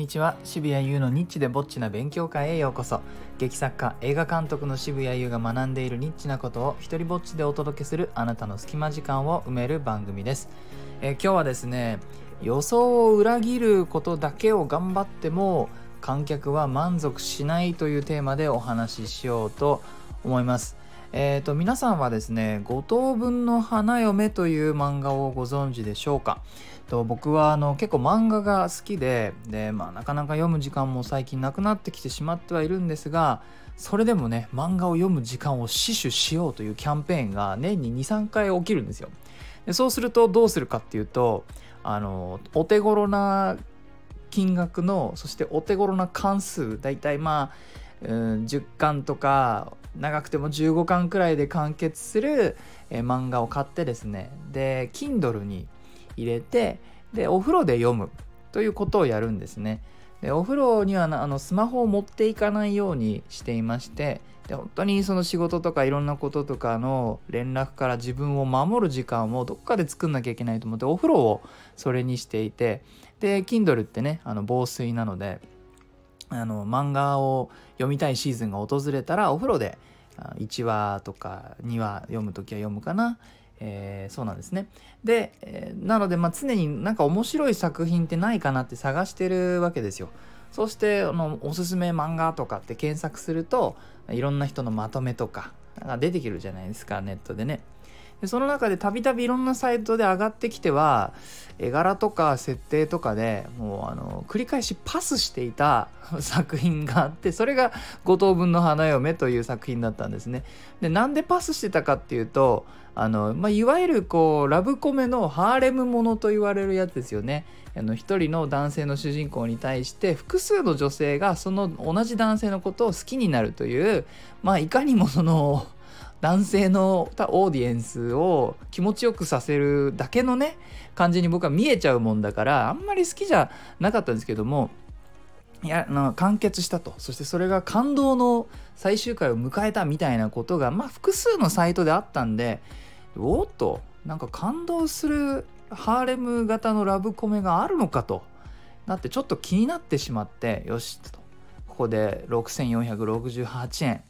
にちは。渋谷優のニッチでぼっちな勉強会へようこそ。劇作家映画監督の渋谷優が学んでいるニッチなことを一人ぼっちでお届けするあなたの隙間時間を埋める番組です、え今日はですね予想を裏切ることだけを頑張っても観客は満足しないというテーマでお話ししようと思います。えー、と皆さんはですね「五等分の花嫁」という漫画をご存知でしょうか？と僕はあの結構漫画が好きでで、まあ、なかなか読む時間も最近なくなってきてしまってはいるんですがそれでもね漫画を読む時間を死守しようというキャンペーンが年に23回起きるんですよ。でそうするとどうするかっていうとあのお手頃な金額のそしてお手頃な関数だいたいまあ、うん、10巻とか長くても15巻くらいで完結する、え漫画を買ってですねで Kindle に入れてでお風呂で読むということをやるんですね。でお風呂にはあのスマホを持っていかないようにしていましてで本当にその仕事とかいろんなこととかの連絡から自分を守る時間をどっかで作んなきゃいけないと思ってお風呂をそれにしていてで Kindle ってねあの防水なのであの漫画を読みたいシーズンが訪れたらお風呂で1話とか2話読む時は読むかな、えーそうなんですね。で、えーなので、まあ、常になんか面白い作品ってないかなって探してるわけですよ。そしてあのおすすめ漫画とかって検索するといろんな人のまとめとかが出てくるじゃないですかネットでね。でその中でたびたびいろんなサイトで上がってきては絵柄とか設定とかでもうあの繰り返しパスしていた 作品があってそれが「五等分の花嫁」という作品だったんですね。でなんでパスしてたかっていうとあの、まあ、いわゆるこうラブコメのハーレムものと言われるやつですよね。あの一人の男性の主人公に対して複数の女性がその同じ男性のことを好きになるというまあいかにもその男性のオーディエンスを気持ちよくさせるだけのね感じに僕は見えちゃうもんだからあんまり好きじゃなかったんですけどもいやの完結したと。そしてそれが感動の最終回を迎えたみたいなことがまあ複数のサイトであったんでおっとなんか感動するハーレム型のラブコメがあるのかと。なってちょっと気になってしまってよしと。ここで6468円。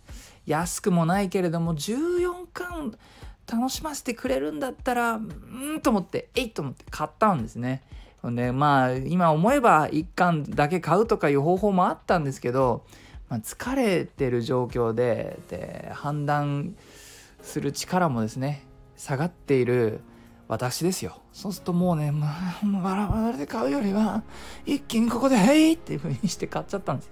安くもないけれども14巻楽しませてくれるんだったらうんと思ってえいと思って買ったんですね。ほんでまあ今思えば1巻だけ買うとかいう方法もあったんですけど、まあ、疲れてる状況でで判断する力もですね下がっている私ですよそうするともうね、まあ、バラバラで買うよりは一気にここで「へい!」っていう風にして買っちゃったんです。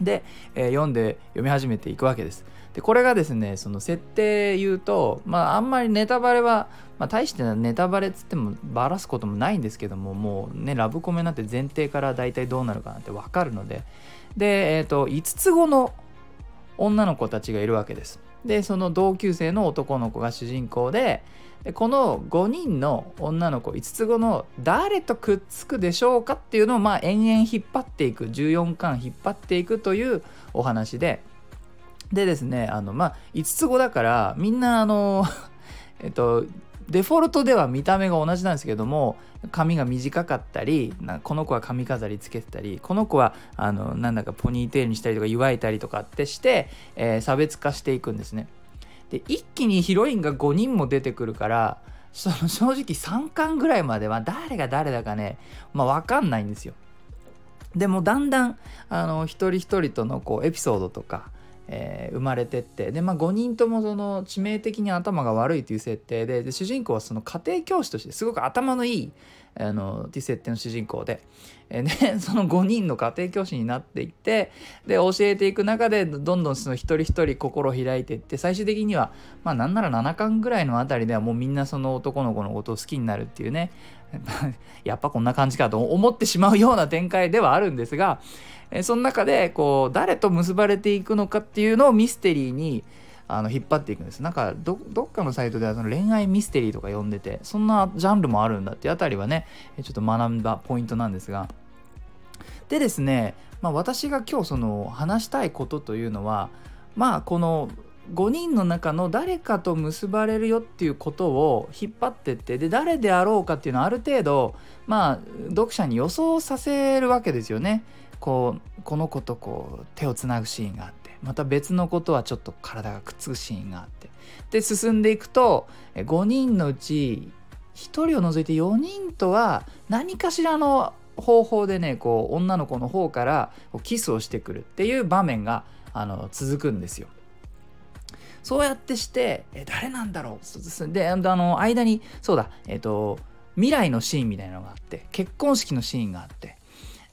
で、えー読んで読み始めていくわけです。でこれがですねその設定言うとまああんまりネタバレは、まあ、大してネタバレっつってもバラすこともないんですけどももうねラブコメなんて前提から大体どうなるかなんて分かるのででえっ、と5つ子の女の子たちがいるわけです。でその同級生の男の子が主人公ででこの5人の女の子5つ子の誰とくっつくでしょうかっていうのをまあ延々引っ張っていく14巻引っ張っていくというお話ででですねあのまあ5つ子だからみんなあの えっとデフォルトでは見た目が同じなんですけども髪が短かったりこの子は髪飾りつけてたりこの子はあのなんだかポニーテールにしたりとか湯わいたりとかってして、えー差別化していくんですね。で一気にヒロインが5人も出てくるからその正直3巻ぐらいまでは誰が誰だかね、まあ、分かんないんですよ。でもだんだんあの一人一人とのこうエピソードとか、えー生まれてって。で、まあ、5人ともその致命的に頭が悪いという設定でで主人公はその家庭教師としてすごく頭のいいあのっていう設定の主人公で、えで その5人の家庭教師になっていってで教えていく中でどんどんその一人一人心を開いていって最終的にはまあなんなら7巻ぐらいのあたりではもうみんなその男の子のことを好きになるっていうね。やっぱこんな感じかと思ってしまうような展開ではあるんですが、えその中でこう誰と結ばれていくのかっていうのをミステリーにあの引っ張っていくんですなんかどっかのサイトではその恋愛ミステリーとか呼んでてそんなジャンルもあるんだってあたりはねちょっと学んだポイントなんですがでですね、まあ、私が今日その話したいことというのはまあこの5人の中の誰かと結ばれるよっていうことを引っ張ってってで誰であろうかっていうのはある程度まあ読者に予想させるわけですよね。こうこの子とこう手をつなぐシーンがあっまた別のことはちょっと体がくっつくシーンがあってで進んでいくと5人のうち1人を除いて4人とは何かしらの方法でねこう女の子の方からキスをしてくるっていう場面があの続くんですよ。そうやってしてえ誰なんだろう？であの間にそうだえっ、と未来のシーンみたいなのがあって結婚式のシーンがあって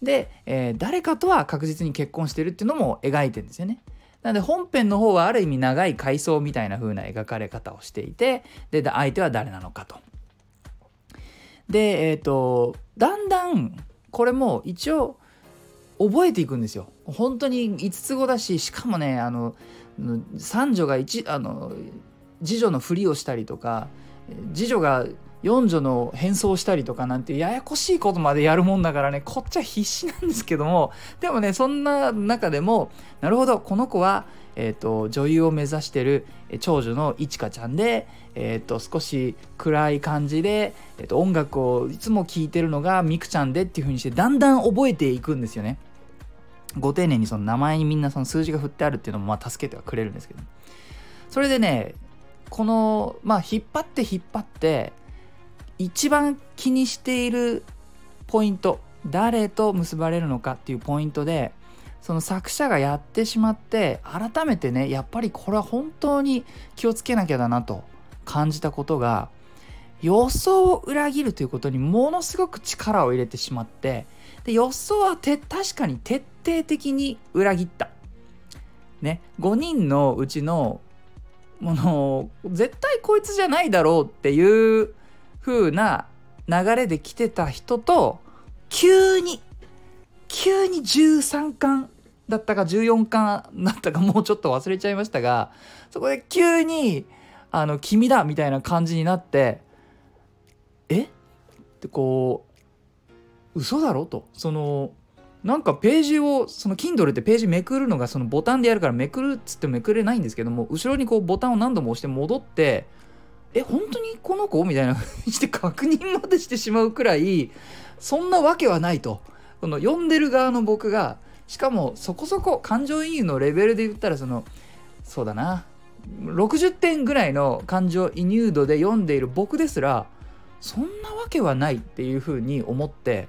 で、えー、誰かとは確実に結婚してるっていうのも描いてるんですよね。なので本編の方はある意味長い回想みたいな風な描かれ方をしていてで相手は誰なのかと。でえっ、ー、とだんだんこれも一応覚えていくんですよ。本当に5つ子だししかもねあの三女が一あの次女のふりをしたりとか次女が四女の変装したりとかなんてややこしいことまでやるもんだからねこっちは必死なんですけどもでもねそんな中でもなるほどこの子は、えーと、女優を目指してる長女のいちかちゃんで、えーと、少し暗い感じで、えーと、音楽をいつも聴いてるのがみくちゃんでっていう風にしてだんだん覚えていくんですよね。ご丁寧にその名前にみんなその数字が振ってあるっていうのもまあ助けてはくれるんですけどそれでねこのまあ引っ張って引っ張って一番気にしているポイント誰と結ばれるのかっていうポイントでその作者がやってしまって改めてねやっぱりこれは本当に気をつけなきゃだなと感じたことが予想を裏切るということにものすごく力を入れてしまってで予想はて確かに徹底的に裏切った。ね5人のうちのもの絶対こいつじゃないだろうっていう風な流れで来てた人と急に急に13巻だったか14巻だったかもうちょっと忘れちゃいましたがそこで急に「あの君だ」みたいな感じになって「え？っ?」てこう嘘だろ？とそのなんかページをその Kindle ってページめくるのがそのボタンでやるからめくるっつってめくれないんですけども後ろにこうボタンを何度も押して戻ってえ本当にこの子？みたいなにして確認までしてしまうくらいそんなわけはないと。この読んでる側の僕がしかもそこそこ感情移入のレベルで言ったらそのそうだな。60点ぐらいの感情移入度で読んでいる僕ですらそんなわけはないっていうふうに思って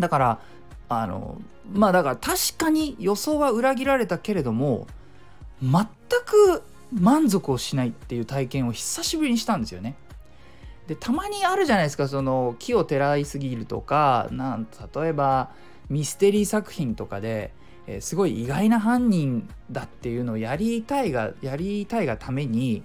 だからあのまあだから確かに予想は裏切られたけれども全く満足をしないっていう体験を久しぶりにしたんですよね。でたまにあるじゃないですかその木をてらいすぎるとかなん例えばミステリー作品とかで、えー、すごい意外な犯人だっていうのをやりたいがやりたいがために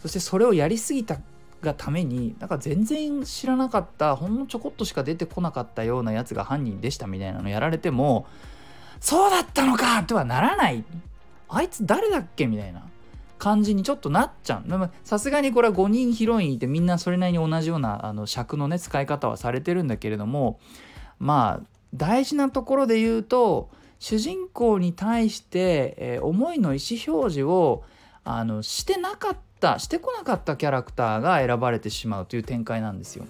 そしてそれをやりすぎたがためになんか全然知らなかったほんのちょこっとしか出てこなかったようなやつが犯人でしたみたいなのやられてもそうだったのかとはならないあいつ誰だっけみたいな感じにちょっとなっちゃうさすがにこれは5人ヒロインいてみんなそれなりに同じようなあの尺のね使い方はされてるんだけれどもまあ大事なところで言うと主人公に対して、えー、思いの意思表示をあのしてなかったしてこなかったキャラクターが選ばれてしまうという展開なんですよ。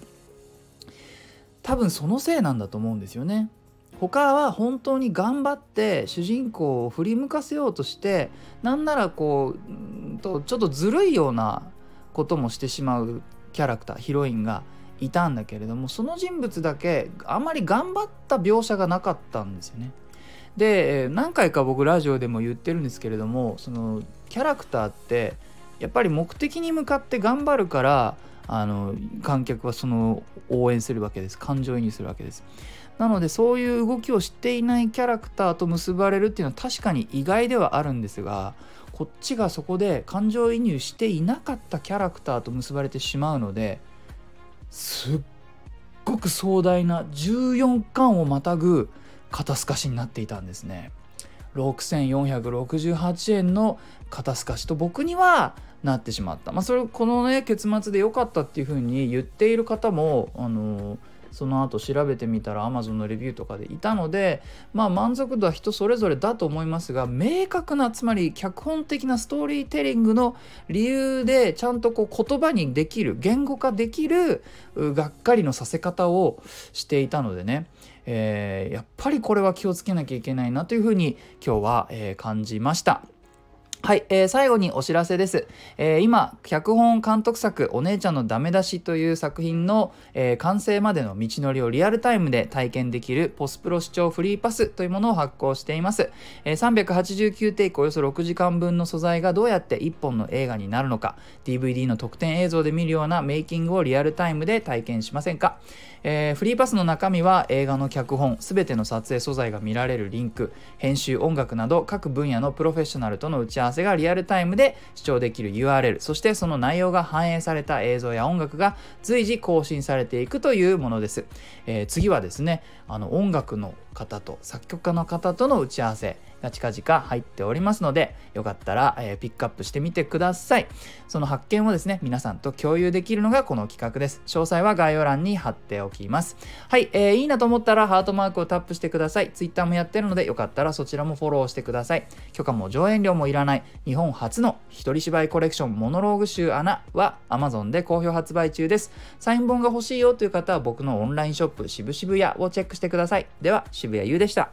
多分そのせいなんだと思うんですよね。他は本当に頑張って主人公を振り向かせようとしてなんならこうとちょっとずるいようなこともしてしまうキャラクターヒロインがいたんだけれどもその人物だけあまり頑張った描写がなかったんですよね。で何回か僕ラジオでも言ってるんですけれどもそのキャラクターってやっぱり目的に向かって頑張るからあの観客はその応援するわけです感情移入するわけです。なのでそういう動きを知っていないキャラクターと結ばれるっていうのは確かに意外ではあるんですがこっちがそこで感情移入していなかったキャラクターと結ばれてしまうのですっごく壮大な14巻をまたぐ肩透かしになっていたんですね。6468円の肩透かしと僕にはなってしまった。まあそれこのね結末で良かったっていうふうに言っている方もあのその後調べてみたら Amazon のレビューとかでいたのでまあ満足度は人それぞれだと思いますが明確なつまり脚本的なストーリーテリングの理由でちゃんとこう言葉にできる言語化できるがっかりのさせ方をしていたのでねえー、やっぱりこれは気をつけなきゃいけないなというふうに今日は、えー、感じました。はい、えー、最後にお知らせです、えー、今脚本監督作「お姉ちゃんのダメ出し」という作品の、えー、完成までの道のりをリアルタイムで体験できるポスプロ視聴フリーパスというものを発行しています、えー、389テイクおよそ6時間分の素材がどうやって1本の映画になるのか DVD の特典映像で見るようなメイキングをリアルタイムで体験しませんか？えー、フリーパスの中身は映画の脚本すべての撮影素材が見られるリンク編集音楽など各分野のプロフェッショナルとの打ち合わせがリアルタイムで視聴できる URL そしてその内容が反映された映像や音楽が随時更新されていくというものです、えー、次はですねあの音楽の方と作曲家の方との打ち合わせ。近々入っておりますのでよかったら、えー、ピックアップしてみてください。その発見をですね皆さんと共有できるのがこの企画です。詳細は概要欄に貼っておきます。はい、えー、いいなと思ったらハートマークをタップしてください。Twitter もやってるのでよかったらそちらもフォローしてください。許可も上演料もいらない日本初の一人芝居コレクションモノローグ集穴は Amazon で好評発売中です。サイン本が欲しいよという方は僕のオンラインショップ渋々屋をチェックしてください。では渋谷優でした。